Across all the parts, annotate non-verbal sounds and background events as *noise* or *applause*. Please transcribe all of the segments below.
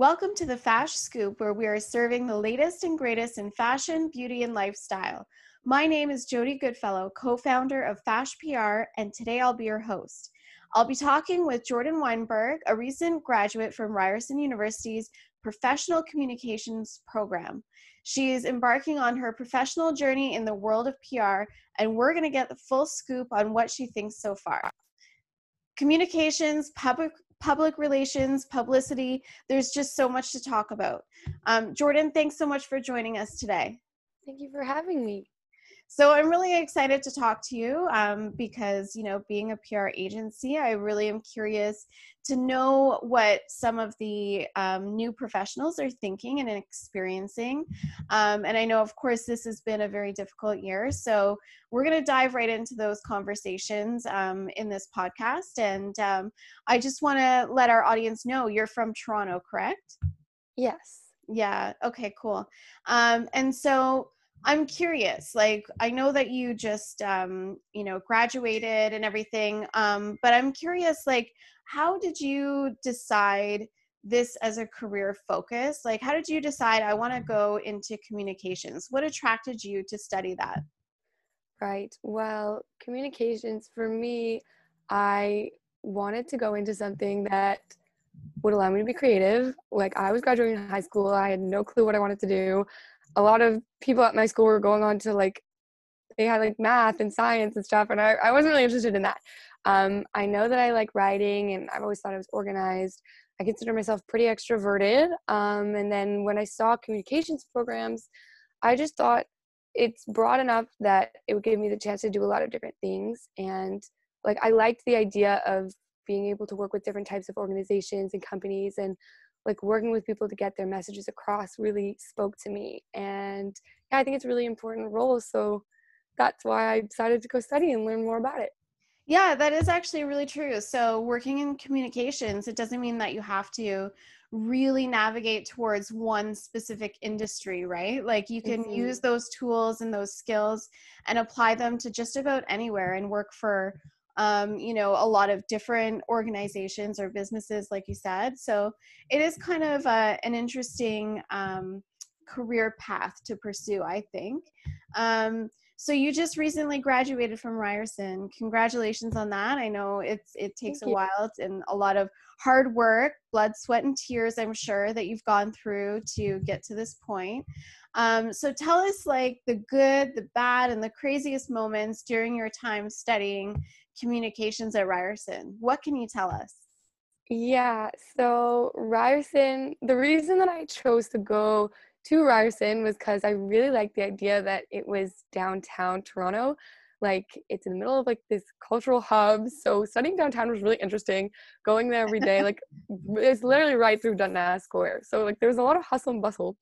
Welcome to the Fash Scoop, where we are serving the latest and greatest in fashion, beauty, and lifestyle. My name is Jodi Goodfellow, co founder of Fash PR, and today I'll be your host. I'll be talking with Jordyn Weinberg, a recent graduate from Ryerson University's Professional Communications program. She is embarking on her professional journey in the world of PR, and we're going to get the full scoop on what she thinks so far. Communications, public public relations, publicity. There's just so much to talk about. Um, Jordyn, thanks so much for joining us today. Thank you for having me. So I'm really excited to talk to you um, because, you know, being a PR agency, I really am curious to know what some of the um, new professionals are thinking and experiencing. Um, and I know, of course, this has been a very difficult year. So we're going to dive right into those conversations um, in this podcast. And um, I just want to let our audience know you're from Toronto, correct? Yes. Yeah. Okay, cool. Um, and so, I'm curious. Like, I know that you just, um, you know, graduated and everything, um, but I'm curious, like, how did you decide this as a career focus? Like, how did you decide I want to go into communications? What attracted you to study that? Right. Well, communications for me, I wanted to go into something that would allow me to be creative. Like, I was graduating high school, I had no clue what I wanted to do a lot of people at my school were going on to like they had like math and science and stuff and i, I wasn't really interested in that. Um, i know that i like writing and i've always thought i was organized. I consider myself pretty extroverted um, and then when i saw communications programs i just thought it's broad enough that it would give me the chance to do a lot of different things and like i liked the idea of being able to work with different types of organizations and companies and like working with people to get their messages across really spoke to me. And yeah i think it's a really important role so that's why i decided to go study and learn more about it. Yeah that is actually really true. So working in communications it doesn't mean that you have to really navigate towards one specific industry right? Like you can mm-hmm. use those tools and those skills and apply them to just about anywhere and work for um, you know, a lot of different organizations or businesses, like you said. So it is kind of a, an interesting um, career path to pursue, I think. Um, so you just recently graduated from Ryerson. Congratulations on that. I know it's it takes Thank a you. while and a lot of hard work, blood, sweat, and tears. I'm sure that you've gone through to get to this point. Um, so tell us like the good, the bad, and the craziest moments during your time studying communications at Ryerson. What can you tell us? Yeah, so Ryerson, the reason that I chose to go to Ryerson was because I really liked the idea that it was downtown Toronto. Like it's in the middle of like this cultural hub. So studying downtown was really interesting. Going there every day, like *laughs* it's literally right through Dundas Square. So like there was a lot of hustle and bustle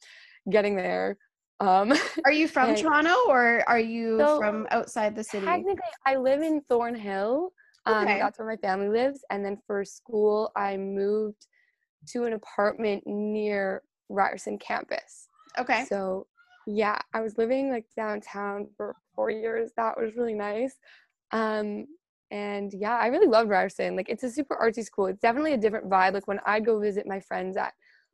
getting there. Um, *laughs* are you *laughs* from and, Toronto or are you so from outside the city? Technically, I live in Thornhill. Um, okay. That's where my family lives. And then for school, I moved to an apartment near Ryerson campus. Okay. So, yeah, I was living like downtown for four years. That was really nice. Um, and yeah, I really love Ryerson. Like, it's a super artsy school. It's definitely a different vibe. Like, when I go visit my friends at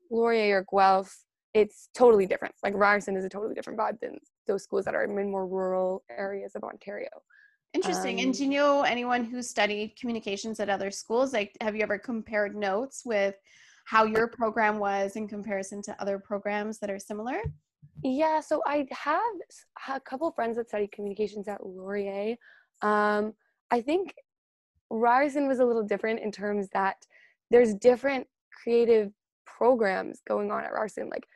Laurier or Guelph, it's totally different. Like Ryerson is a totally different vibe than those schools that are in more rural areas of Ontario. Interesting. Um, and do you know anyone who studied communications at other schools? Like, have you ever compared notes with how your program was in comparison to other programs that are similar? Yeah, so I have a couple friends that studied communications at Laurier. Um, I think Ryerson was a little different in terms that there's different creative programs going on at Ryerson. Like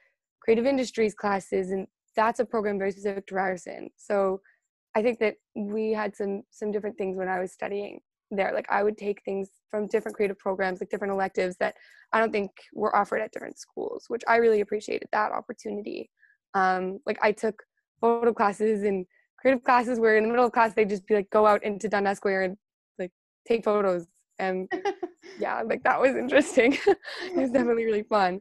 creative industries classes and that's a program very specific to Ryerson. So I think that we had some some different things when I was studying there. Like I would take things from different creative programs, like different electives that I don't think were offered at different schools, which I really appreciated that opportunity. Um, like I took photo classes and creative classes where in the middle of class they'd just be like go out into Dundas Square and like take photos and *laughs* yeah, like that was interesting. *laughs* it was definitely really fun.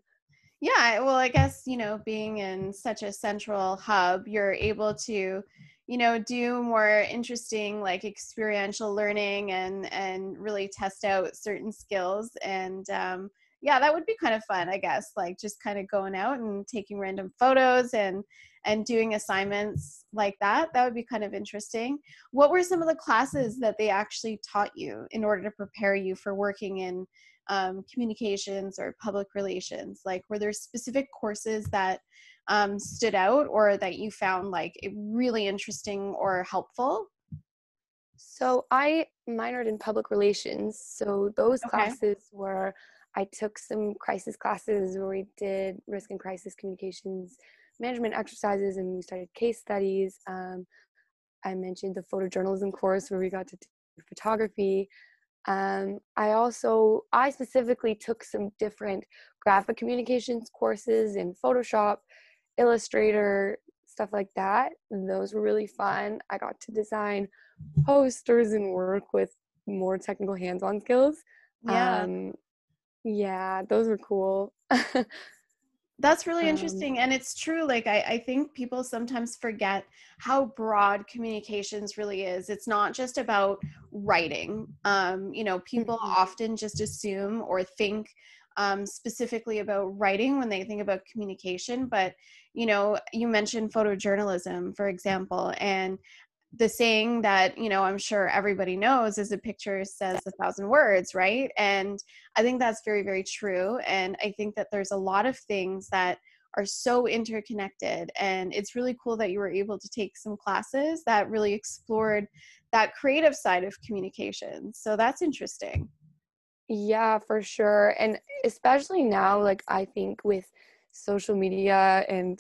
Yeah, well, I guess, you know, being in such a central hub, you're able to, you know, do more interesting like experiential learning and and really test out certain skills and um yeah that would be kind of fun i guess like just kind of going out and taking random photos and and doing assignments like that that would be kind of interesting. What were some of the classes that they actually taught you in order to prepare you for working in um, communications or public relations like were there specific courses that um, stood out or that you found like really interesting or helpful so i minored in public relations so those okay. classes were I took some crisis classes where we did risk and crisis communications management exercises and we started case studies. Um, I mentioned the photojournalism course where we got to do photography. Um, I also, I specifically took some different graphic communications courses in Photoshop, Illustrator, stuff like that. And those were really fun. I got to design posters and work with more technical hands on skills. Yeah. Um, yeah, those were cool. *laughs* That's really um, interesting. And it's true. Like, I, I think people sometimes forget how broad communications really is. It's not just about writing. Um, you know, people mm-hmm. often just assume or think um, specifically about writing when they think about communication. But, you know, you mentioned photojournalism, for example, and the saying that you know i'm sure everybody knows is a picture says a thousand words right? And i think that's very very true and i think that there's a lot of things that are so interconnected and it's really cool that you were able to take some classes that really explored that creative side of communication so that's interesting. Yeah for sure and especially now like i think with social media and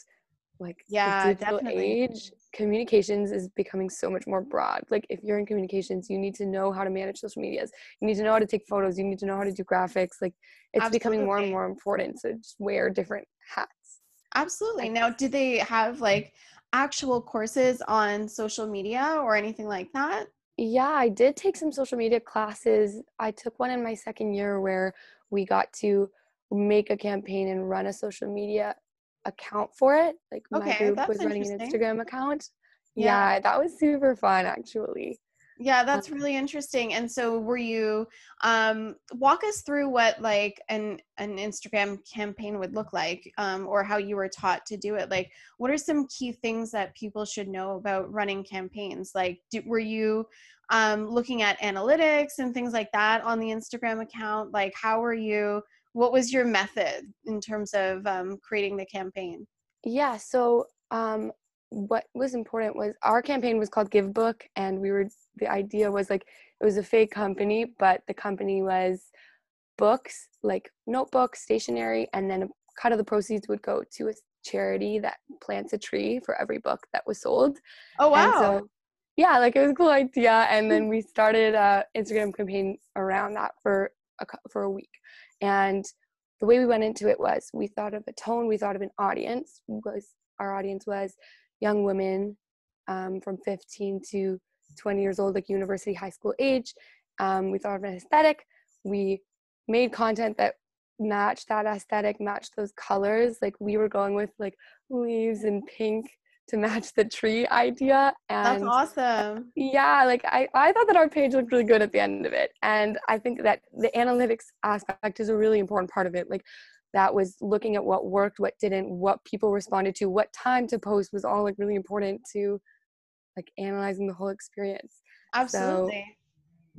like yeah definitely. age communications is becoming so much more broad. Like if you're in communications you need to know how to manage social medias. You need to know how to take photos. You need to know how to do graphics. Like it's absolutely. becoming more and more important so just wear different hats. Absolutely. Now do they have like actual courses on social media or anything like that? Yeah i did take some social media classes. I took one in my second year where we got to make a campaign and run a social media account for it. Like my okay, group was running an Instagram account. Yeah. yeah, that was super fun actually. Yeah, that's um, really interesting. And so were you um walk us through what like an an Instagram campaign would look like um or how you were taught to do it. Like what are some key things that people should know about running campaigns? Like do, were you um looking at analytics and things like that on the Instagram account? Like how were you what was your method in terms of um, creating the campaign? Yeah, so um, what was important was our campaign was called Give Book, and we were the idea was like it was a fake company, but the company was books, like notebooks, stationery, and then a cut of the proceeds would go to a charity that plants a tree for every book that was sold. Oh wow! So, yeah, like it was a cool idea, and then *laughs* we started a Instagram campaign around that for a for a week. And the way we went into it was we thought of a tone, we thought of an audience. Was our audience was young women um, from 15 to 20 years old, like university, high school age. Um, we thought of an aesthetic. We made content that matched that aesthetic, matched those colors. Like we were going with like leaves and pink to match the tree idea and that's awesome. Yeah like I, I thought that our page looked really good at the end of it and i think that the analytics aspect is a really important part of it like that was looking at what worked what didn't what people responded to what time to post was all like really important to like analyzing the whole experience. Absolutely.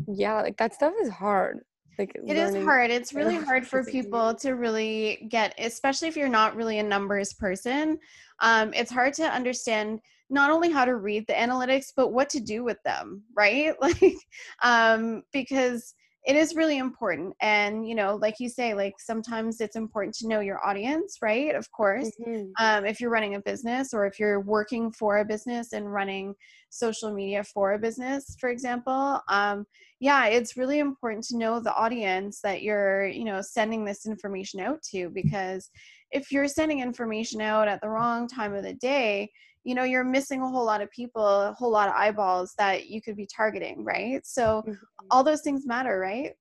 so, yeah like that stuff is hard like it is hard. It's really *laughs* hard for people to really get especially if you're not really a numbers person um, it's hard to understand not only how to read the analytics but what to do with them right? *laughs* Like um, because it is really important and you know like you say like sometimes it's important to know your audience right of course mm-hmm. um, if you're running a business or if you're working for a business and running social media for a business for example um, yeah it's really important to know the audience that you're you know sending this information out to because if you're sending information out at the wrong time of the day you know you're missing a whole lot of people a whole lot of eyeballs that you could be targeting right so mm-hmm. all those things matter right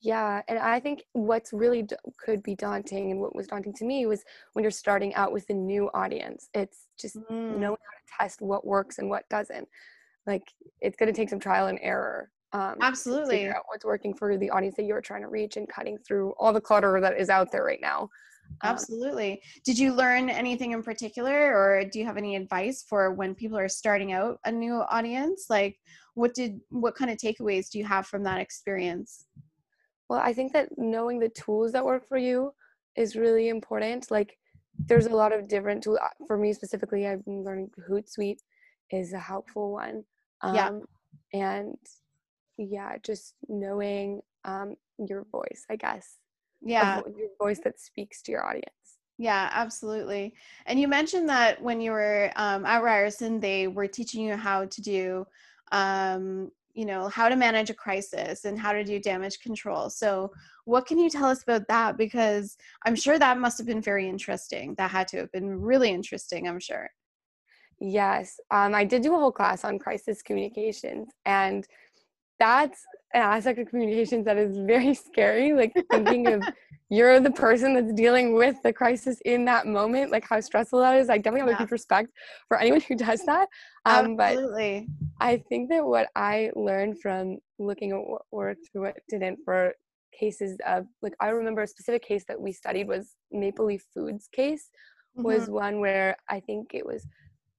yeah and i think what's really d- could be daunting and what was daunting to me was when you're starting out with a new audience it's just mm. knowing how to test what works and what doesn't like it's going to take some trial and error Um, Absolutely. What's working for the audience that you're trying to reach and cutting through all the clutter that is out there right now. Um, Absolutely. Did you learn anything in particular, or do you have any advice for when people are starting out a new audience? Like, what did what kind of takeaways do you have from that experience? Well, I think that knowing the tools that work for you is really important. Like, there's a lot of different tools. Uh, for me specifically, I've been learning Hootsuite is a helpful one. Um, yeah. And yeah, just knowing um, your voice, I guess. Yeah. Your voice that speaks to your audience. Yeah, absolutely. And you mentioned that when you were um, at Ryerson, they were teaching you how to do, um, you know, how to manage a crisis and how to do damage control. So, what can you tell us about that? Because I'm sure that must have been very interesting. That had to have been really interesting, I'm sure. Yes, um, I did do a whole class on crisis communications, and that's an aspect of communications that is very scary. Like thinking of *laughs* you're the person that's dealing with the crisis in that moment, like how stressful that is. I definitely have yeah. a huge respect for anyone who does that. Um, Absolutely. But I think that what I learned from looking at what worked, what didn't for cases of like I remember a specific case that we studied was Maple Leaf Foods case was mm-hmm. one where I think it was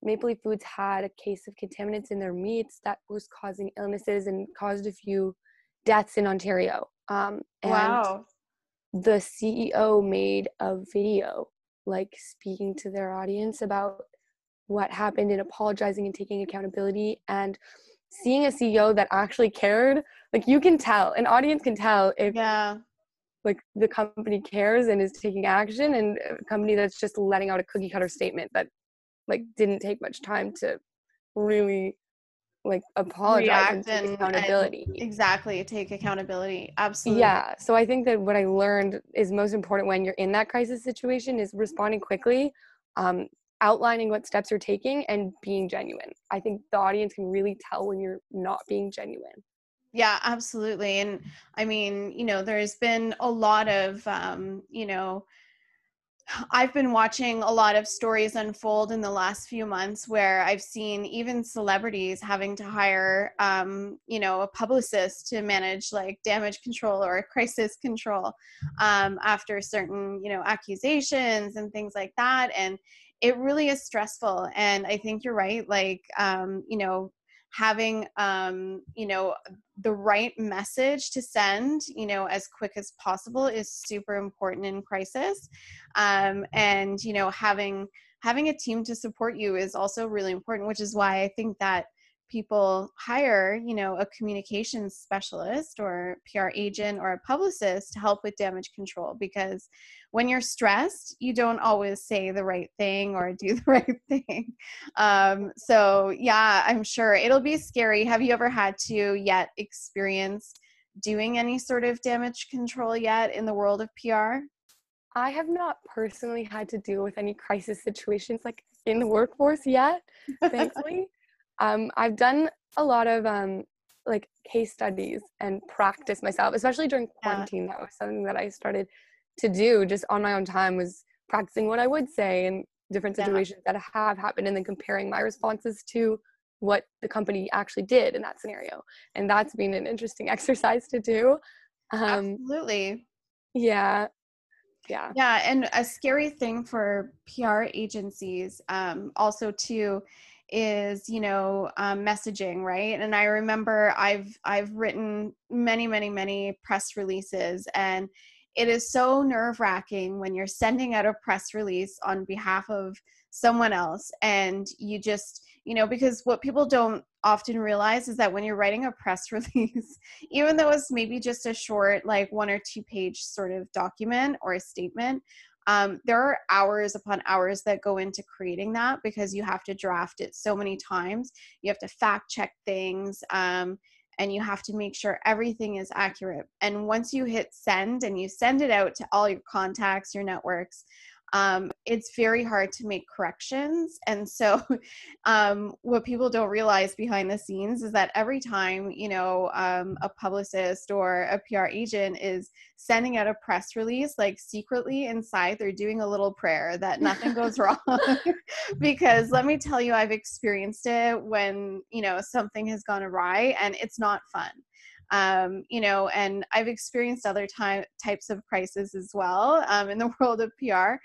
Maple Leaf Foods had a case of contaminants in their meats that was causing illnesses and caused a few deaths in Ontario. Um, and wow. The CEO made a video like speaking to their audience about what happened and apologizing and taking accountability and seeing a CEO that actually cared. Like you can tell, an audience can tell if yeah like the company cares and is taking action and a company that's just letting out a cookie cutter statement that like didn't take much time to really like apologize and take accountability. And exactly, take accountability. Absolutely. Yeah. So I think that what I learned is most important when you're in that crisis situation is responding quickly, um, outlining what steps you're taking, and being genuine. I think the audience can really tell when you're not being genuine. Yeah, absolutely. And I mean, you know, there's been a lot of, um, you know, I've been watching a lot of stories unfold in the last few months where I've seen even celebrities having to hire, um, you know, a publicist to manage like damage control or *laughs* crisis control um, after certain, you know, accusations and things like that. And it really is stressful. And I think you're right. Like, um, you know, having um, you know the right message to send you know as quick as possible is super important in crisis um, and you know having having a team to support you is also really important which is why i think that people hire you know a communications specialist or pr agent or a publicist to help with damage control because when you're stressed you don't always say the right thing or do *laughs* the right thing. Um, so yeah i'm sure it'll be scary. Have you ever had to yet experience doing any sort of damage control yet in the world of pr i have not personally had to deal with any crisis situations like in the workforce yet *laughs* thankfully um, I've done a lot of um, like case studies and practice myself, especially during quarantine. Yeah. That was something that I started to do just on my own time was practicing what I would say in different situations yeah. that have happened and then comparing my responses to what the company actually did in that scenario. And that's been an interesting *laughs* exercise to do. Um, Absolutely. Yeah. Yeah. Yeah. And a scary thing for PR agencies um, also too is you know um, messaging right? And i remember i've i've written many many many press releases and it is so nerve wracking when you're sending out a press release on behalf of someone else and you just you know because what people don't often realize is that when you're writing a press *laughs* release even though it's maybe just a short like one or two page sort of document or a statement um, there are hours upon hours that go into creating that because you have to draft it so many times. You have to fact check things. Um, and you have to make sure everything is accurate. And once you hit send and you send it out to all your contacts, your networks, um, it's very hard to make corrections. And so, *laughs* um, what people don't realize behind the scenes is that every time, you know, um, a publicist or a PR agent is sending out a press release, like secretly inside, they're doing a little prayer that nothing goes *laughs* wrong. *laughs* because let me tell you, I've experienced it when, you know, something has gone awry and it's not fun um, you know, and I've experienced other ty- types of crisis as well um, in the *laughs* world of PR,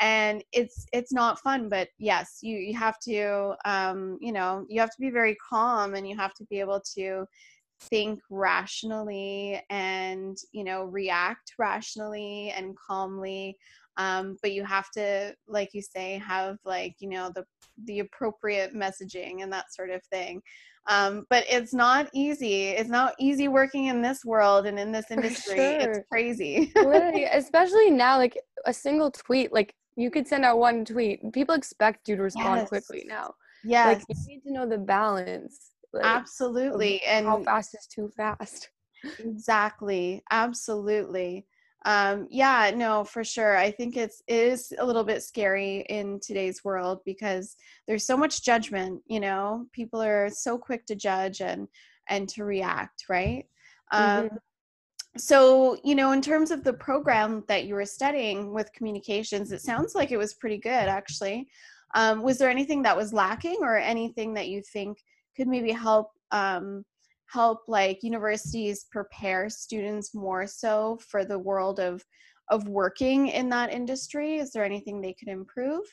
and it's it's not fun. But yes, you you have to, um, you know, you have to be very calm, and you have to be able to think rationally and you know react rationally and calmly um, but you have to like you say have like you know the the appropriate messaging and that sort of thing um, but it's not easy it's not easy working in this world and in this industry sure. it's crazy. Literally *laughs* especially now like a single tweet like you could send out one tweet people expect you to respond yes. quickly now. Yeah like you need to know the balance like, absolutely and how fast is too fast. Exactly absolutely um, yeah no for sure i think it's it is a little bit scary in today's world because there's so much judgment you know? People are so quick to judge and and to react right? Um, mm-hmm. so you know in terms of the program that you were studying with communications it sounds like it was pretty good actually. Um, was there anything that was lacking or anything that you think could maybe help um, help like universities prepare students more so for the world of of working in that industry? Is there anything they could improve?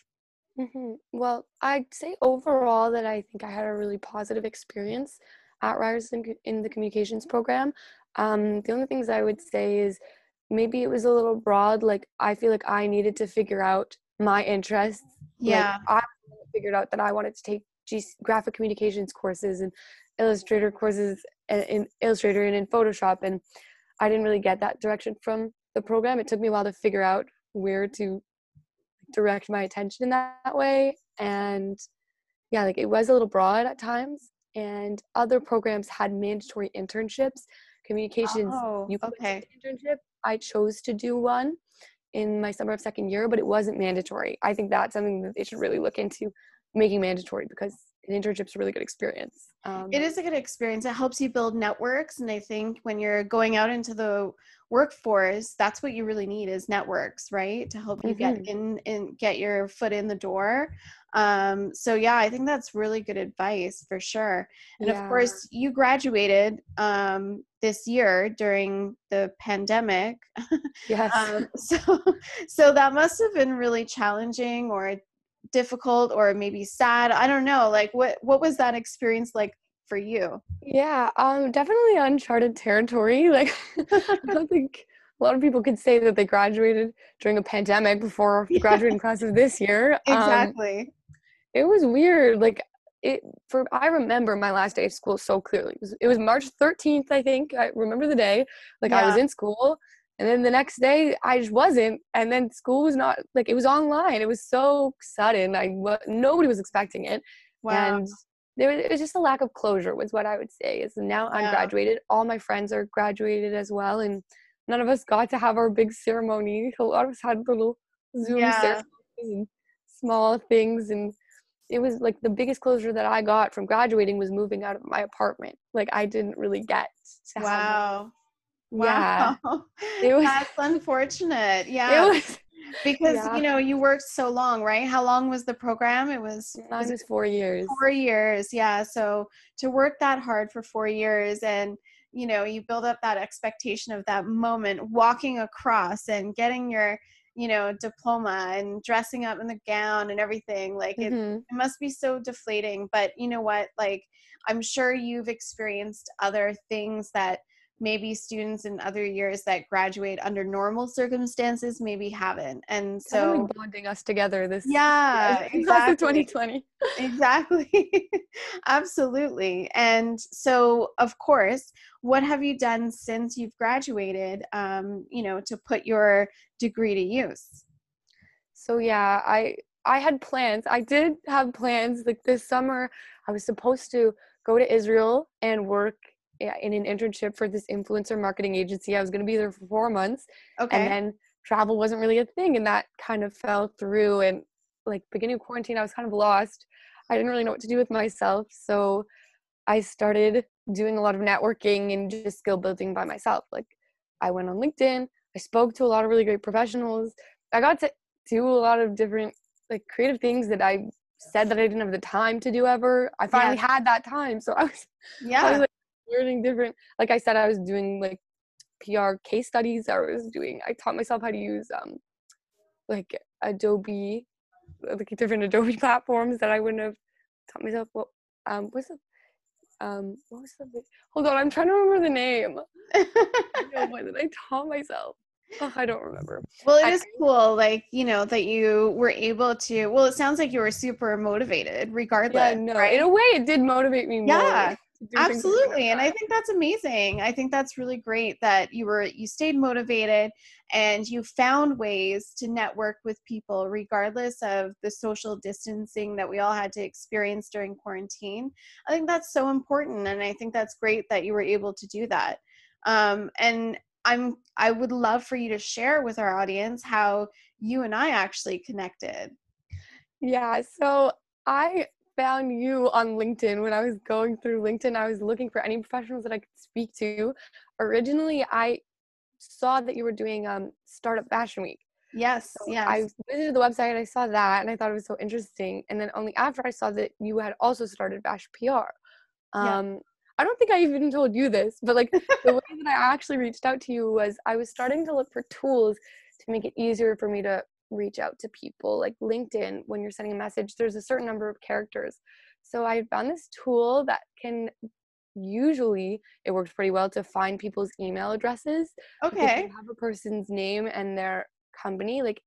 Mm-hmm. well i'd say overall that i think i had a really positive experience at ryerson in the communications program. Um, the only things i would say is maybe it was a little broad like i feel like i needed to figure out my interests. Yeah. Like, i figured out that i wanted to take G- graphic communications courses and illustrator courses uh, in illustrator and in photoshop and i didn't really get that direction from the program. It took me a while to figure out where to direct my attention in that, that way and yeah like it was a little broad at times and other programs had mandatory internships communications oh, you okay. internship. I chose to do one in my summer of second year but it wasn't mandatory. I think that's something that they should really look into making mandatory because an internship's a really good experience. Um, it is a good experience. It helps you build networks, and I think when you're going out into the workforce, that's what you really need is networks, right, to help you mm-hmm. get in and get your foot in the door. Um, so yeah, I think that's really good advice for sure. And yeah. of course, you graduated um, this year during the pandemic. *laughs* Yes. um, so *laughs* so that must have been really challenging or difficult or maybe sad i don't know like what what was that experience like for you? Yeah um definitely uncharted territory *laughs* like i don't *laughs* think a lot of people could say that they graduated during a pandemic before *laughs* graduating class of this year um, exactly. um, it was weird like it for i remember my last day of school so clearly it was, it was march 13th i think i remember the day like yeah. i was in school and then the next day i just wasn't. And then school was not like it was online. It was so sudden. I nobody was expecting it. Wow. and there was, it was just a lack of closure was what i would say. Is now i'm yeah. graduated. All my friends are graduated as well. And none of us got to have our big ceremony. A lot of us had little zoom yeah. ceremonies and small things. And it was like the biggest closure that i got from graduating was moving out of my apartment. Like i didn't really get wow *laughs* Wow. Yeah. It was, That's unfortunate. *laughs* Yeah. It was because yeah. you know you worked so long right how long was the program it was it was four years four years yeah so to work that hard for four years and you know you build up that expectation of that moment walking across and getting your you know diploma and dressing up in the gown and everything like mm-hmm. it, it must be so deflating but you know what like i'm sure you've experienced other things that maybe students in other years that graduate under normal circumstances maybe haven't. And so kind of bonding us together this yeah *laughs* exactly. 2020 exactly. *laughs* Absolutely. And so of course what have you done since you've graduated um, you know to put your degree to use? So yeah i i had plans. I did have plans like this summer i was supposed to go to israel and work in an internship for this influencer marketing agency. I was going to be there for four months okay. and then travel wasn't really a thing and that kind of fell through and like beginning of quarantine I was kind of lost. I didn't really know what to do with myself. So I started doing a lot of networking and just skill building by myself. Like I went on LinkedIn, I spoke to a lot of really great professionals. I got to do a lot of different like creative things that I said that I didn't have the time to do ever. I finally yeah. had that time. So I was yeah *laughs* I was, like, learning different like I said I was doing like PR case studies. I was doing I taught myself how to use um like Adobe like different Adobe *laughs* platforms that I wouldn't have taught myself. What um what's the um what was the hold on I'm trying to remember the name. What did I taught myself. Oh, I don't remember. Well it I, is cool like you know that you were able to well it sounds like you were super motivated regardless yeah, no right? in a way it did motivate me yeah. more absolutely and i think that's amazing i think that's really great that you were you stayed motivated and you found ways to network with people regardless of the social distancing that we all had to experience during quarantine i think that's so important and i think that's great that you were able to do that um, and i'm i would love for you to share with our audience how you and i actually connected. Yeah so i found you on LinkedIn when I was going through LinkedIn. I was looking for any professionals that I could speak to. Originally, I saw that you were doing um Startup Fashion Week. Yes, so yes. I visited the website and I saw that and I thought it was so interesting. And then only after I saw that you had also started Fash PR. Um, yeah. I don't think I even told you this, but like the way *laughs* that I actually reached out to you was I was starting to look for tools to make it easier for me to reach out to people like linkedin when you're sending a message there's a certain number of characters. So i found this tool that can usually it works pretty well to find people's email addresses okay If you have a person's name and their company like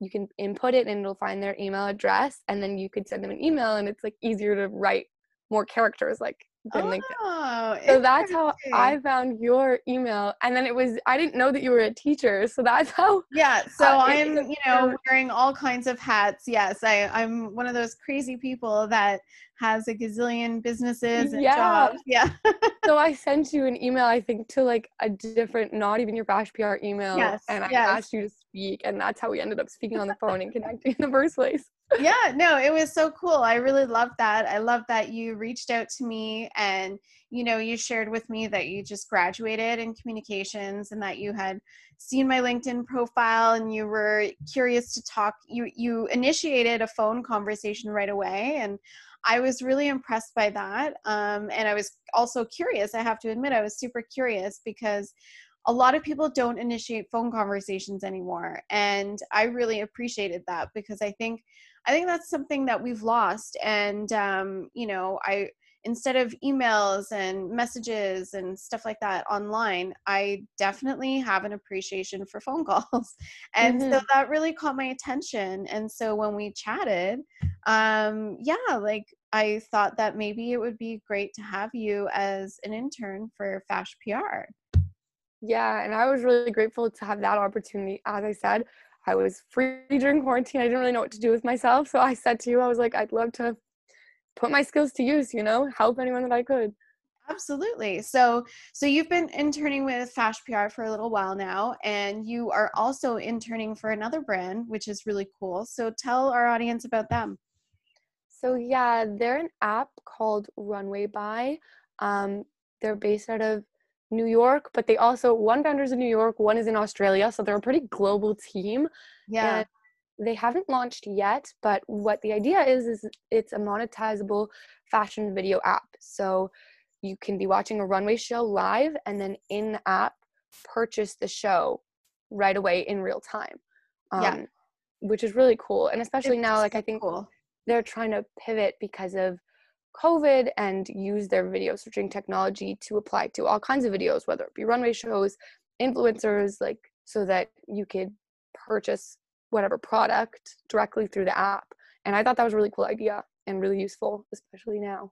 you can input it and it'll find their email address and then you could send them an email and it's like easier to write more characters like than oh, LinkedIn. So that's how I found your email. And then it was I didn't know that you were a teacher. So that's *laughs* how Yeah. So I'm, you know, wearing all kinds of hats. Yes. I, I'm one of those crazy people that has a gazillion businesses and yeah. jobs. Yeah. *laughs* so I sent you an email, I think, to like a different, not even your Fash PR email. Yes. And I yes. asked you to speak. And that's how we ended up speaking on the phone and connecting in the first place yeah, no, it was so cool. I really loved that. I love that you reached out to me and you know, you shared with me that you just graduated in communications and that you had seen my LinkedIn profile and you were curious to talk. You you initiated a phone conversation right away and I was really impressed by that. Um, and I was also curious. I have to admit, I was super curious because a lot of people don't initiate phone conversations anymore and i really appreciated that because i think i think that's something that we've lost and um, you know i instead of emails and messages and stuff like that online i definitely have an appreciation for phone *laughs* calls and mm-hmm. so that really caught my attention and so when we chatted um yeah like i thought that maybe it would be great to have you as an intern for fash pr yeah, and I was really grateful to have that opportunity. As I said, I was free during quarantine. I didn't really know what to do with myself. So I said to you, I was like, I'd love to put my skills to use, you know, help anyone that I could. Absolutely. So so you've been interning with Fash PR for a little while now and you are also interning for another brand, which is really cool. So tell our audience about them. So yeah, they're an app called Runway Buy. Um, they're based out of New York, but they also one founder's in New York, one is in Australia, so they're a pretty global team. Yeah. And they haven't launched yet, but what the idea is is it's a monetizable fashion video app. So you can be watching a runway show live and then in the app purchase the show right away in real time. Um, yeah. which is really cool. And especially it's now like I think cool. they're trying to pivot because of COVID and use their video searching technology to apply to all kinds of videos, whether it be runway shows, influencers, like so that you could purchase whatever product directly through the app. And I thought that was a really cool idea and really useful, especially now.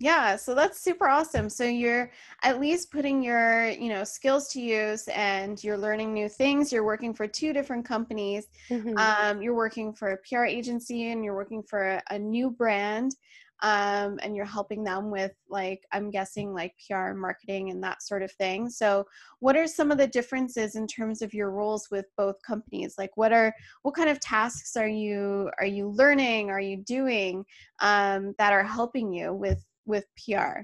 Yeah, so that's super awesome. So you're at least putting your, you know, skills to use and you're learning new things. You're working for two different companies. Mm-hmm. Um, you're working for a PR agency and you're working for a, a new brand. Um, and you're helping them with like i'm guessing like pr marketing and that sort of thing. So what are some of the differences in terms of your roles with both companies? Like what are what kind of tasks are you are you learning are you doing um, that are helping you with with pr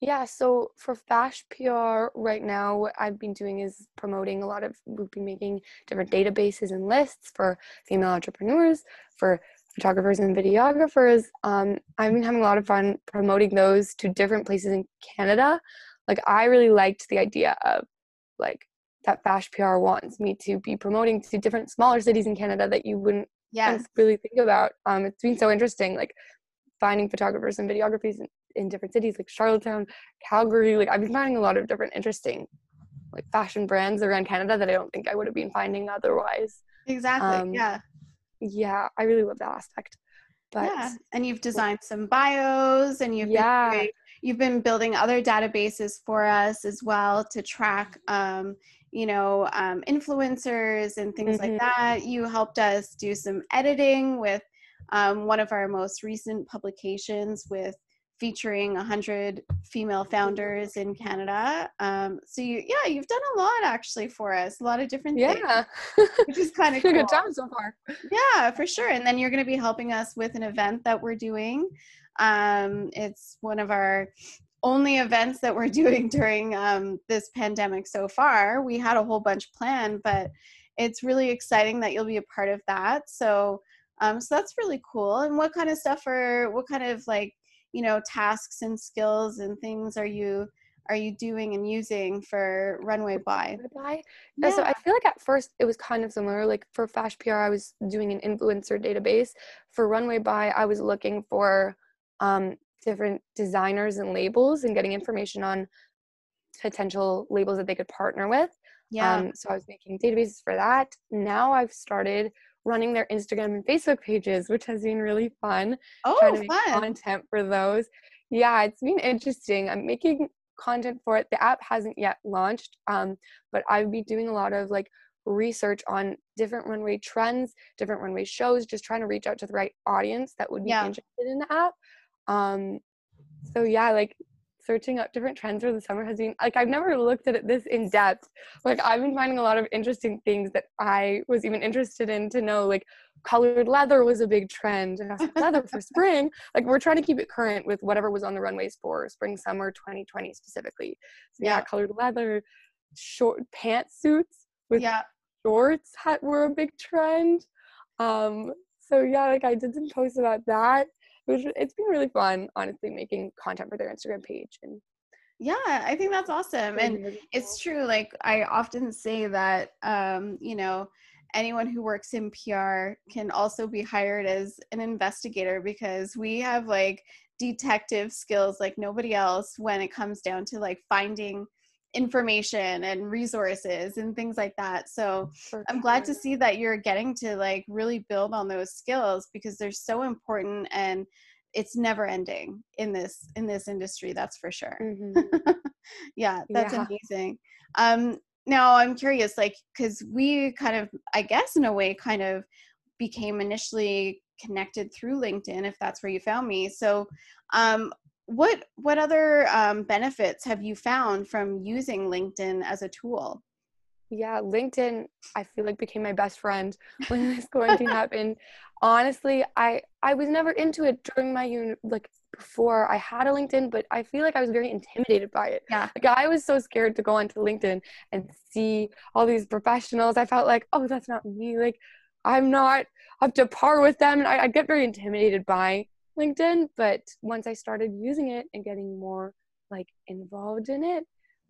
yeah, so for Fash PR right now, what I've been doing is promoting a lot of, we've been making different databases and lists for female entrepreneurs, for photographers and videographers. Um, I've been having a lot of fun promoting those to different places in Canada. Like, I really liked the idea of like that Fash PR wants me to be promoting to different smaller cities in Canada that you wouldn't yes. really think about. Um, it's been so interesting, like finding photographers and videographers in, in different cities like Charlottetown, Calgary. Like, I've been finding a lot of different interesting like fashion brands around Canada that I don't think I would have been finding otherwise. Exactly. Um, yeah yeah, I really love that aspect. But yeah, and you've designed some bios and you've yeah. been you've been building other databases for us as well to track um, you know um, influencers and things mm-hmm. like that you helped us do some editing with um, one of our most recent publications with featuring 100 female founders in Canada. Um, so you, yeah, you've done a lot actually for us, a lot of different yeah. things, Yeah, which is *laughs* kind of cool. good time so far. Yeah, for sure. And then you're going to be helping us with an event that we're doing. Um, it's one of our only events that we're *laughs* doing during um, this pandemic so far. We had a whole bunch planned, but it's really exciting that you'll be a part of that. So, um, so that's really cool. And what kind of stuff are, what kind of like you know tasks and skills and things are you are you doing and using for Runway Buy by yeah. so i feel like at first it was kind of similar like for fash pr i was doing an influencer database. For Runway Buy i was looking for um, different designers and labels and getting information on potential labels that they could partner with. Yeah. Um, so i was making databases for that. Now i've started running their Instagram and Facebook pages, which has been really fun. Oh, trying to make fun. content for those. Yeah, it's been interesting. I'm making content for it. The app hasn't yet launched, um, but I've been doing a lot of like research on different runway trends, different runway shows, just trying to reach out to the right audience that would be yeah. interested in the app. Um, so yeah, like searching up different trends for the summer has been like I've never looked at it this in depth. Like I've been finding a lot of interesting things that I was even interested in to know. Like colored leather was a big trend, and I was like, *laughs* leather for spring. Like we're trying to keep it current with whatever was on the runways for spring summer 2020 specifically. So yeah, yeah colored leather, short pantsuits with yeah. shorts had, were a big trend. Um, so yeah, like I did some posts about that which it's been really fun honestly making content for their instagram page and yeah i think that's awesome and it's true like i often say that um you know anyone who works in pr can also be hired as an investigator because we have like detective skills like nobody else when it comes down to like finding information and resources and things like that. So For i'm glad to see that you're getting to like really build on those skills because they're so important and it's never ending in this in this industry that's for sure. Mm-hmm. *laughs* yeah that's yeah. amazing. Um now i'm curious like because we kind of i guess in a way kind of became initially connected through linkedin if that's where you found me. So um what what other um, benefits have you found from using linkedin as a tool? Yeah linkedin i feel like became my best friend *laughs* when this *laughs* quarantine happened honestly i i was never into it during my uni like before i had a linkedin but i feel like i was very intimidated by it. Yeah. Like i was so scared to go onto linkedin and see all these professionals. I felt like oh that's not me. Like i'm not up to par with them. And i, I get very intimidated by LinkedIn, but once I started using it and getting more like involved in it,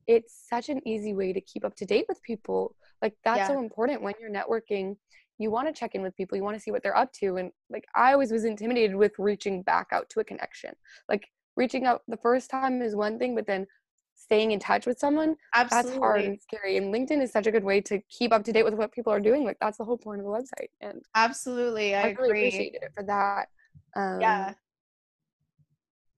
it's such an easy way to keep up to date with people. Like that's yeah. so important when you're networking. You want to check in with people, you want to see what they're up to. And like I always was intimidated with reaching back out to a connection. Like reaching out the first time is one thing, but then staying in touch with someone Absolutely. that's hard and scary and linkedin is such a good way to keep up to date with what people are doing like that's the whole point of the website and absolutely i, I really agree. appreciated it for that um, yeah.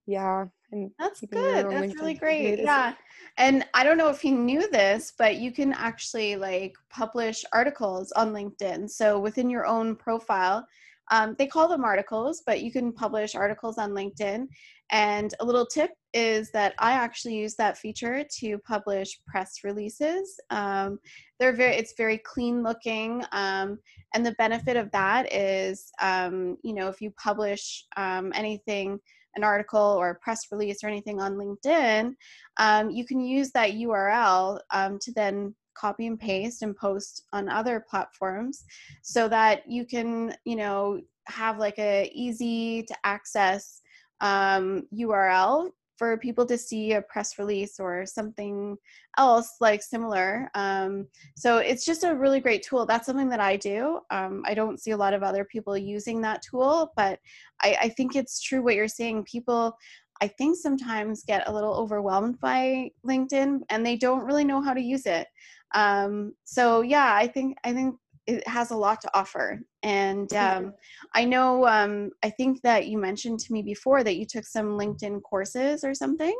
Yeah. And that's good. That's really great. Yeah. And I don't know if you knew this, but you can actually like publish articles on LinkedIn. So within your own profile, Um, they call them articles, but you can publish articles on LinkedIn. And a little tip is that I actually use that feature to publish press releases. Um, they're very, it's very clean looking, um, and the benefit of that is, um, you know, if you publish um, anything, an article or a press release or anything on LinkedIn, um, you can use that URL um, to then copy and paste and post on other platforms, so that you can, you know, have like a easy to access um, URL for people to see a press release or something else like similar. Um, so it's just a really great tool. That's something that I do. Um, I don't see a lot of other people using that tool, but I, I think it's true what you're saying. People, I think sometimes get a little overwhelmed by LinkedIn and they don't really know how to use it. Um, so yeah, I think I think it has a lot to offer. And um, I know, um, I think that you mentioned to me before that you took some LinkedIn courses or something.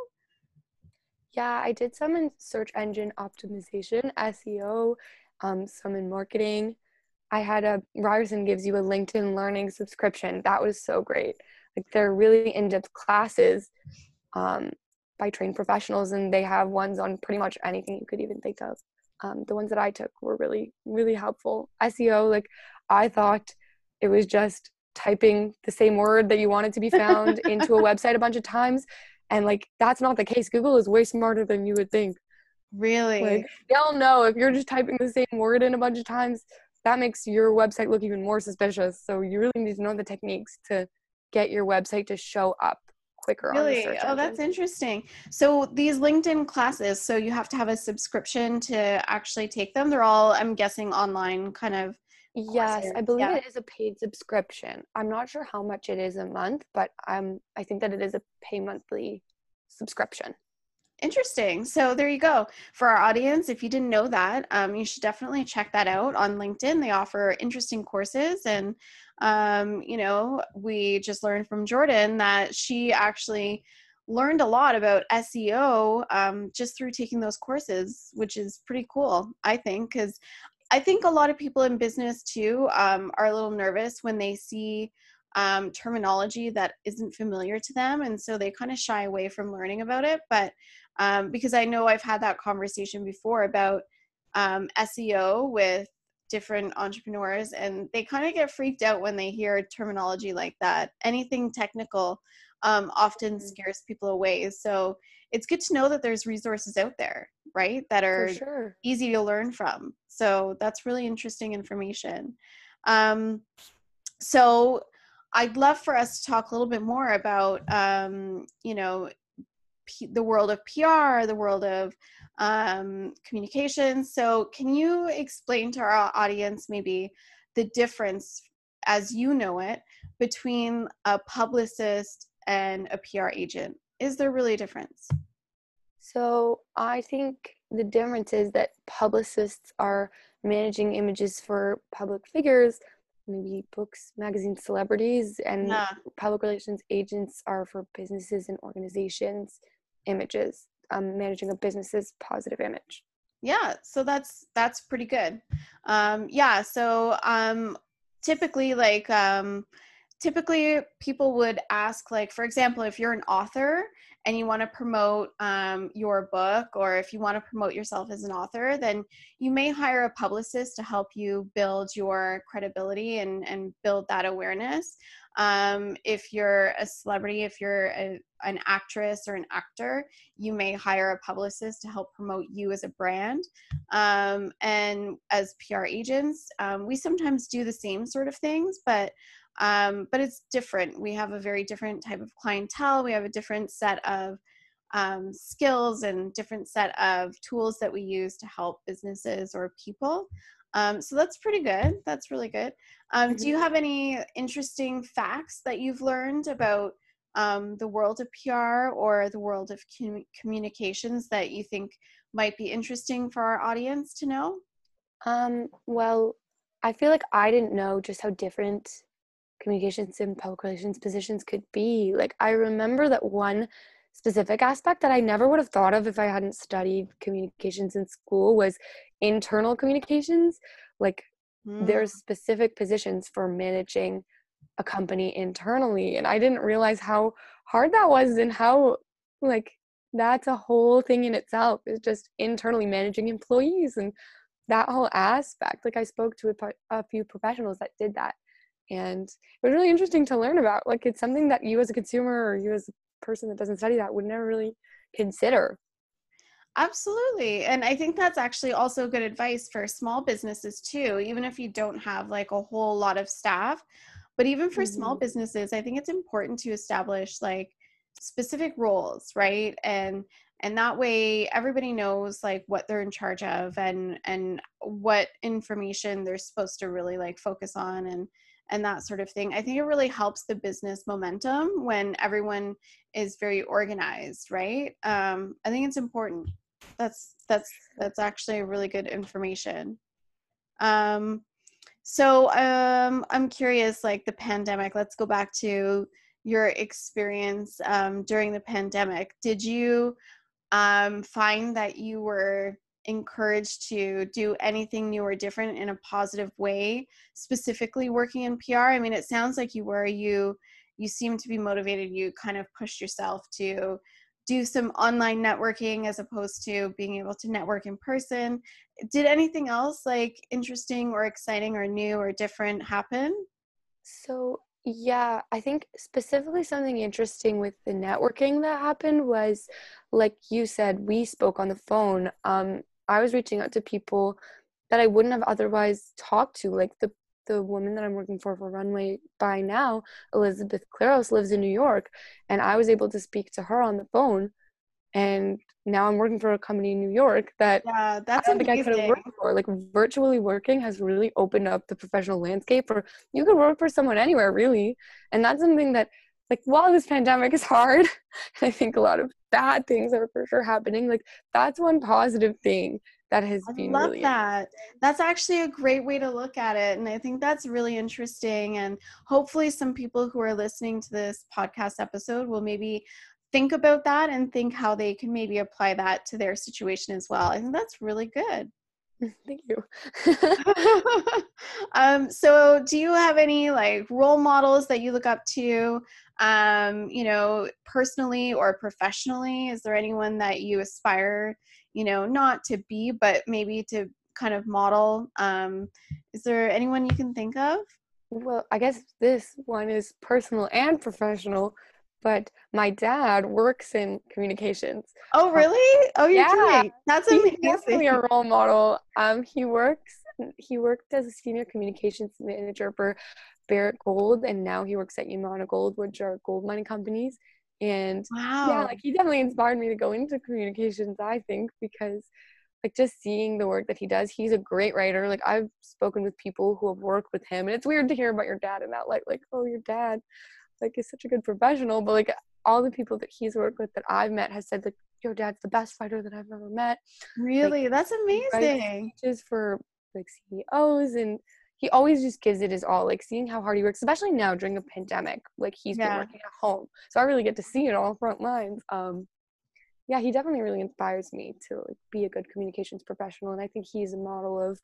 Yeah, I did some in search engine optimization, SEO, um, some in marketing. I had a Ryerson gives you a LinkedIn learning subscription. That was so great. Like they're really in-depth classes um, by trained professionals, and they have ones on pretty much anything you could even think of um, the ones that I took were really, really helpful. SEO, like I thought it was just typing the same word that you wanted to be found *laughs* into a website a bunch of times. And like that's not the case. Google is way smarter than you would think. Really? Like they'll know if you're just typing the same word in a bunch of times, that makes your website look even more suspicious. So you really need to know the techniques to get your website to show up quicker really? oh that's interesting. So these linkedin classes so you have to have a subscription to actually take them? They're all i'm guessing online kind of yes courses. i believe yeah. it is a paid subscription. I'm not sure how much it is a month but um i think that it is a pay monthly subscription Interesting. So there you go. For our audience, if you didn't know that, um, you should definitely check that out on LinkedIn. They offer interesting courses. And, um, you know, we just learned from Jordyn that she actually learned a lot about SEO um, just through taking those courses, which is pretty cool, I think, because I think a lot of people in business too um, are a little nervous when they see um, terminology that isn't familiar to them and so they kind of shy away from learning about it but um, because I know I've had that conversation before about um, SEO with different entrepreneurs, and they kind of get freaked out when they hear terminology like that. Anything technical um, often mm-hmm. scares people away. So it's good to know that there's resources out there, right, that are sure. easy to learn from. So that's really interesting information. Um, so I'd love for us to talk a little bit more about, um, you know, P- the world of PR, the world of um, communications. So, can you explain to our audience maybe the difference, as you know it, between a publicist and a PR agent? Is there really a difference? So, I think the difference is that publicists are managing images for public figures, maybe books, magazines, celebrities, and yeah. public relations agents are for businesses and organizations images um, managing a business's positive image yeah so that's that's pretty good um, yeah so um, typically like um, typically people would ask like for example if you're an author and you want to promote um, your book or if you want to promote yourself as an author then you may hire a publicist to help you build your credibility and, and build that awareness. Um, if you're a celebrity if you're a, an actress or an actor you may hire a publicist to help promote you as a brand. Um, and as pr agents um, we sometimes do the same sort of things but um, but it's different. We have a very different type of clientele. We have a different set of um, skills and different set of tools that we use to help businesses or people. Um, so that's pretty good. That's really good. Um, do you mm-hmm. have any interesting facts that you've learned about um, the world of PR or the world of com- communications that you think might be interesting for our audience to know? Um, well, I feel like I didn't know just how different communications and public relations positions could be. Like I remember that one specific aspect that I never would have thought of if I hadn't studied communications in school was internal communications. Like mm. there's specific positions for managing a company internally and i didn't realize how hard that was and how like that's a whole thing in itself is just internally managing employees and that whole aspect like i spoke to a, a few professionals that did that and it was really interesting to learn about like it's something that you as a consumer or you as a person that doesn't study that would never really consider Absolutely. And I think that's actually also good advice for small businesses too, even if you don't have like a whole lot of staff. But even for mm-hmm. small businesses, I think it's important to establish like specific roles, right? And and that way everybody knows like what they're in charge of and and what information they're supposed to really like focus on and and that sort of thing. I think it really helps the business momentum when everyone is very organized, right? Um, I think it's important. That's that's that's actually really good information. Um, so um, I'm curious, like the pandemic. Let's go back to your experience um, during the pandemic. Did you um, find that you were encouraged to do anything new or different in a positive way specifically working in pr i mean it sounds like you were you you seem to be motivated you kind of pushed yourself to do some online networking as opposed to being able to network in person did anything else like interesting or exciting or new or different happen so yeah, I think specifically something interesting with the networking that happened was like you said, we spoke on the phone. Um, I was reaching out to people that I wouldn't have otherwise talked to, like the the woman that I'm working for for Runway Buy now, Elizabeth Claros, lives in New York, and I was able to speak to her on the phone. And now I'm working for a company in New York that yeah, that's I don't amazing. think I could have worked for. Like virtually working has really opened up the professional landscape for you could work for someone anywhere really. And that's something that like while this pandemic is hard, *laughs* I think a lot of bad things are for sure happening. Like that's one positive thing that has been I been love really that. That's actually a great way to look at it. And I think that's really interesting. And hopefully some people who are listening to this podcast episode will maybe think about that and think how they can maybe apply that to their situation as well. I think that's really good. *laughs* Thank you. *laughs* um, so, do you have any like role models that you look up to, um, you know, personally or professionally? Is there anyone that you aspire, you know, not to be, but maybe to kind of model? Um, is there anyone you can think of? Well, I guess this one is personal and professional but my dad works in communications. Oh, um, really? Oh, you're yeah, doing. That's amazing. He's definitely a role model. Um, he works. He worked as a senior communications manager for Barrick Gold, and now he works at Yamana Gold, which are gold mining companies. And wow. yeah, like he definitely inspired me to go into communications. I think because like just seeing the work that he does he's a great writer like i've spoken with people who have worked with him and it's weird to hear about your dad in that light like oh your dad like he's such a good professional but like all the people that he's worked with that I've met has said like your dad's the best fighter that I've ever met. Really? Like, That's amazing. just for like CEOs and he always just gives it his all, like seeing how hard he works, especially now during a pandemic. Like he's yeah. been working at home. So I really get to see it all front lines. Um yeah, he definitely really inspires me to like be a good communications professional. And I think he's a model of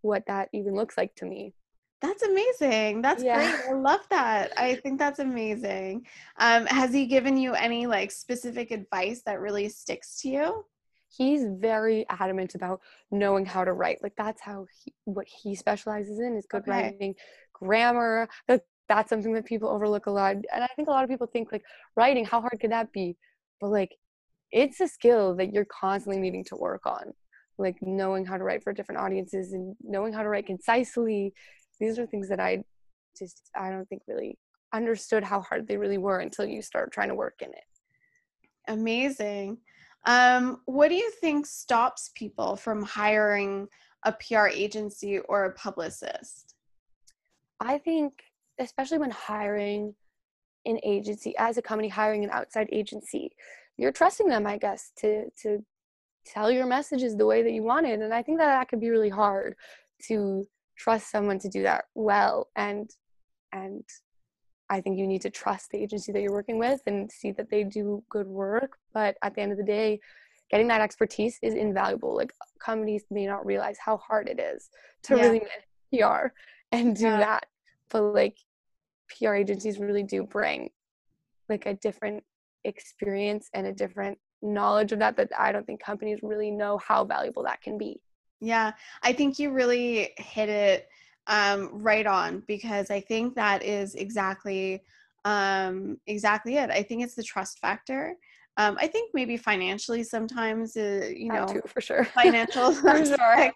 what that even looks like to me. That's amazing. That's yeah. great. I love that. I think that's amazing. Um, has he given you any like specific advice that really sticks to you? He's very adamant about knowing how to write. Like that's how he, what he specializes in is good okay. writing, grammar. That, that's something that people overlook a lot. And I think a lot of people think like writing, how hard could that be? But like it's a skill that you're constantly needing to work on. Like knowing how to write for different audiences and knowing how to write concisely these are things that I just I don't think really understood how hard they really were until you start trying to work in it. Amazing. Um, what do you think stops people from hiring a PR agency or a publicist? I think, especially when hiring an agency as a company hiring an outside agency, you're trusting them, I guess, to to tell your messages the way that you want it. And I think that that could be really hard to trust someone to do that well and and I think you need to trust the agency that you're working with and see that they do good work. But at the end of the day, getting that expertise is invaluable. Like companies may not realize how hard it is to yeah. really PR and do yeah. that. But like PR agencies really do bring like a different experience and a different knowledge of that that I don't think companies really know how valuable that can be. Yeah, I think you really hit it um, right on because I think that is exactly um, exactly it. I think it's the trust factor. Um, I think maybe financially sometimes, uh, you know, too, for sure. financial *laughs* sure.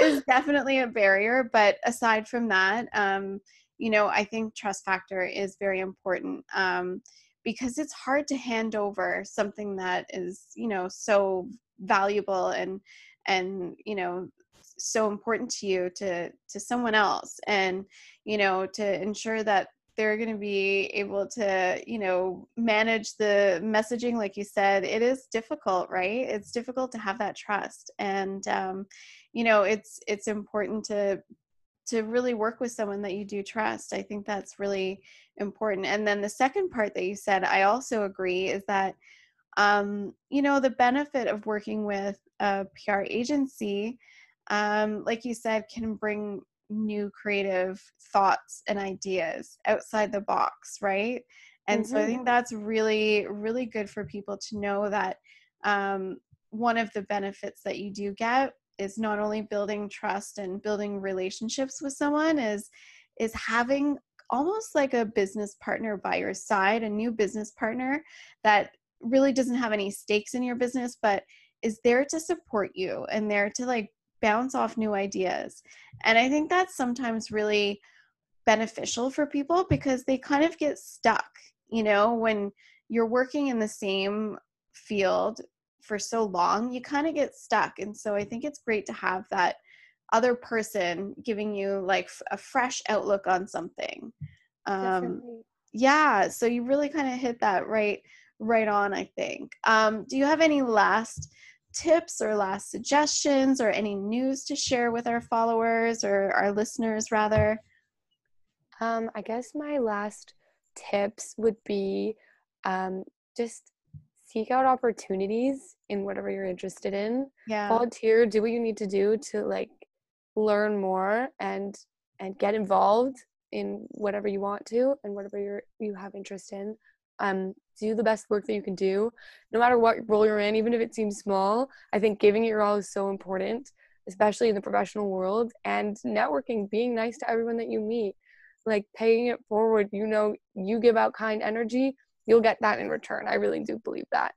is definitely a barrier. But aside from that, um, you know, I think trust factor is very important um, because it's hard to hand over something that is, you know, so valuable and and you know so important to you to to someone else and you know to ensure that they're going to be able to you know manage the messaging like you said it is difficult right? It's difficult to have that trust and um, you know it's it's important to to really work with someone that you do trust. I think that's really important and then the second part that you said i also agree is that um, you know the benefit of working with a pr agency um, like you said can bring new creative thoughts and ideas outside the box right? And so i think that's really really good for people to know that um, one of the benefits that you do get is not only building trust and building relationships with someone is is having almost like a business partner by your side a new business partner that really doesn't have any stakes in your business but is there to support you and there to like bounce off new ideas. And i think that's sometimes really beneficial for people because they kind of get stuck you know when you're working in the same field for so long you kind of get stuck. And so i think it's great to have that other person giving you like a fresh outlook on something. Um yeah so you really kind of hit that right right on i think. Um do you have any last tips or last suggestions or any news to share with our followers or our listeners rather Um, I guess my last tips would be um, just seek out opportunities in whatever you're interested in. yeah Volunteer, do what you need to do to like learn more and and get involved in whatever you want to and whatever you're you have interest in. Um, do the best work that you can do, no matter what role you're in, even if it seems small. I think giving it your all is so important, especially in the professional world. And networking, being nice to everyone that you meet like paying it forward you know you give out kind energy you'll get that in return i really do believe that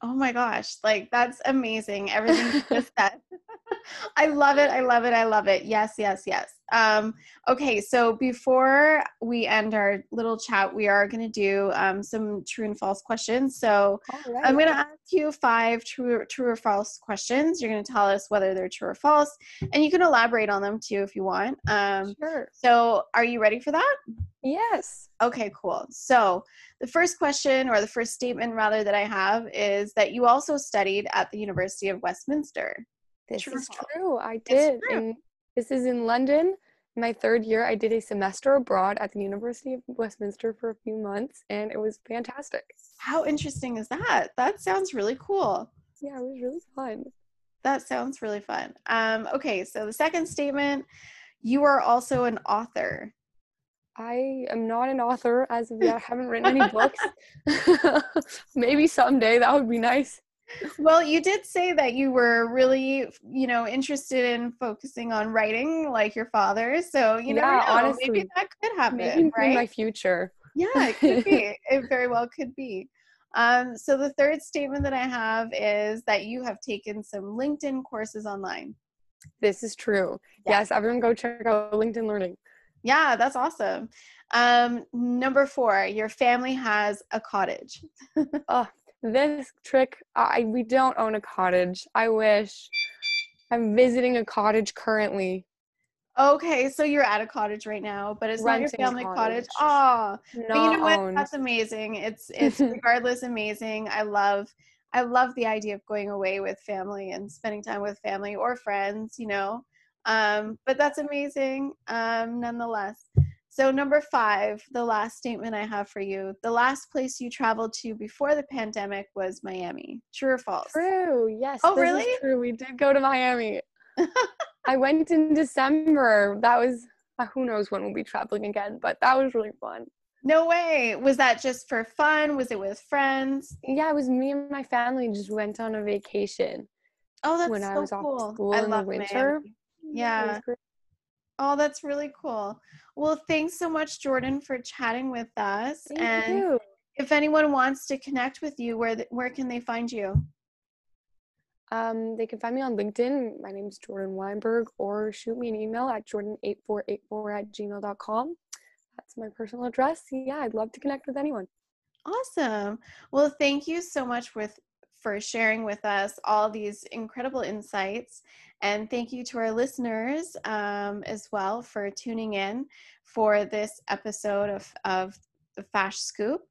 Oh my gosh, like that's amazing. Everything you *laughs* just said. *laughs* I love it. I love it. I love it. Yes, yes, yes. Um, okay, so before we end our little chat, we are going to do um, some true and false questions. So right I'm going to ask you five true, true or false questions. You're going to tell us whether they're true or false, and you can elaborate on them too if you want. Um, sure so, are you ready for that? yes Okay, cool. So, the first question, or the first statement rather, that I have is that you also studied at the University of Westminster. this True is true i did true. This is in london my third year i did a semester abroad at the university of westminster for a few months and it was fantastic How interesting is that? That sounds really cool. yeah it was really fun That sounds really fun. Um, okay, so the second statement you are also an author. I am not an author as of yet. I haven't written any *laughs* books. *laughs* Maybe someday that would be nice. Well, you did say that you were really, you know, interested in focusing on writing like your father. So, you Yeah, know. honestly, maybe that could happen, Maybe in right? my future. Yeah, it could be. *laughs* It very well could be. Um, so the third statement that I have is that you have taken some LinkedIn courses online. This is true. Yeah. Yes, everyone go check out LinkedIn Learning. Yeah, that's awesome. Um, number four, your family has a cottage. *laughs* This trick, I we don't own a cottage. I wish. I'm visiting a cottage currently. Okay, so you're at a cottage right now, but it's not your family cottage. cottage. Oh, but you know what? owned. That's amazing. It's *laughs* it's regardless amazing. I love I love the idea of going away with family and spending time with family or friends, you know. Um, but that's amazing um, nonetheless. So number five, the last statement I have for you: the last place you traveled to before the pandemic was Miami. True or false? True. Yes. Oh, really? true. We did go to Miami. I went in December. That was Uh, who knows when we'll be traveling again, but that was really fun. No way. Was that just for fun? Was it with friends? Yeah, it was me and my family just went on a vacation. Oh, that's when so I was cool. off school I in the winter. Miami. Yeah. Yeah. Oh, that's really cool. Well, thanks so much, Jordyn, for chatting with us. Thank and you. if anyone wants to connect with you, where th- where can they find you? Um, they can find me on LinkedIn. My name is Jordyn Weinberg, or shoot me an email at jordan8484 at gmail.com. That's my personal address. Yeah, I'd love to connect with anyone. Awesome. Well, thank you so much with for sharing with us all these incredible insights, and thank you to our listeners um, as well for tuning in for this episode of of the Fash Scoop.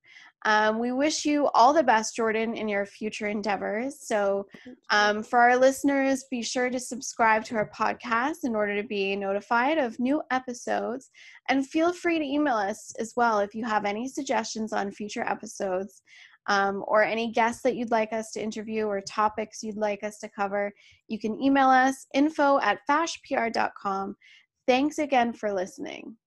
Um, we wish you all the best, Jordyn, in your future endeavors. So, um, for our listeners, be sure to subscribe to our podcast in order to be notified of new episodes. And feel free to email us as well if you have any suggestions on future episodes um, or any guests that you'd like us to interview or topics you'd like us to cover. You can email us info at fashpr.com. Thanks again for listening.